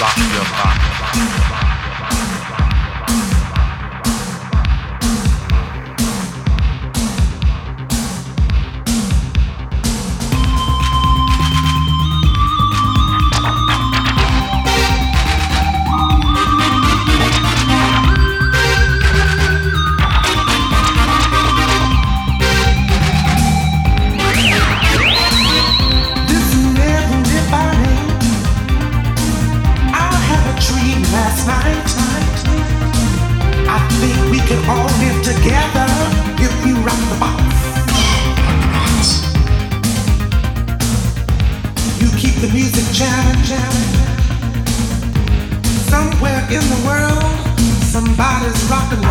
Rock your body. I think we can all live together if you rock the box. You keep the music jamming, jamming. Somewhere in the world, somebody's rocking.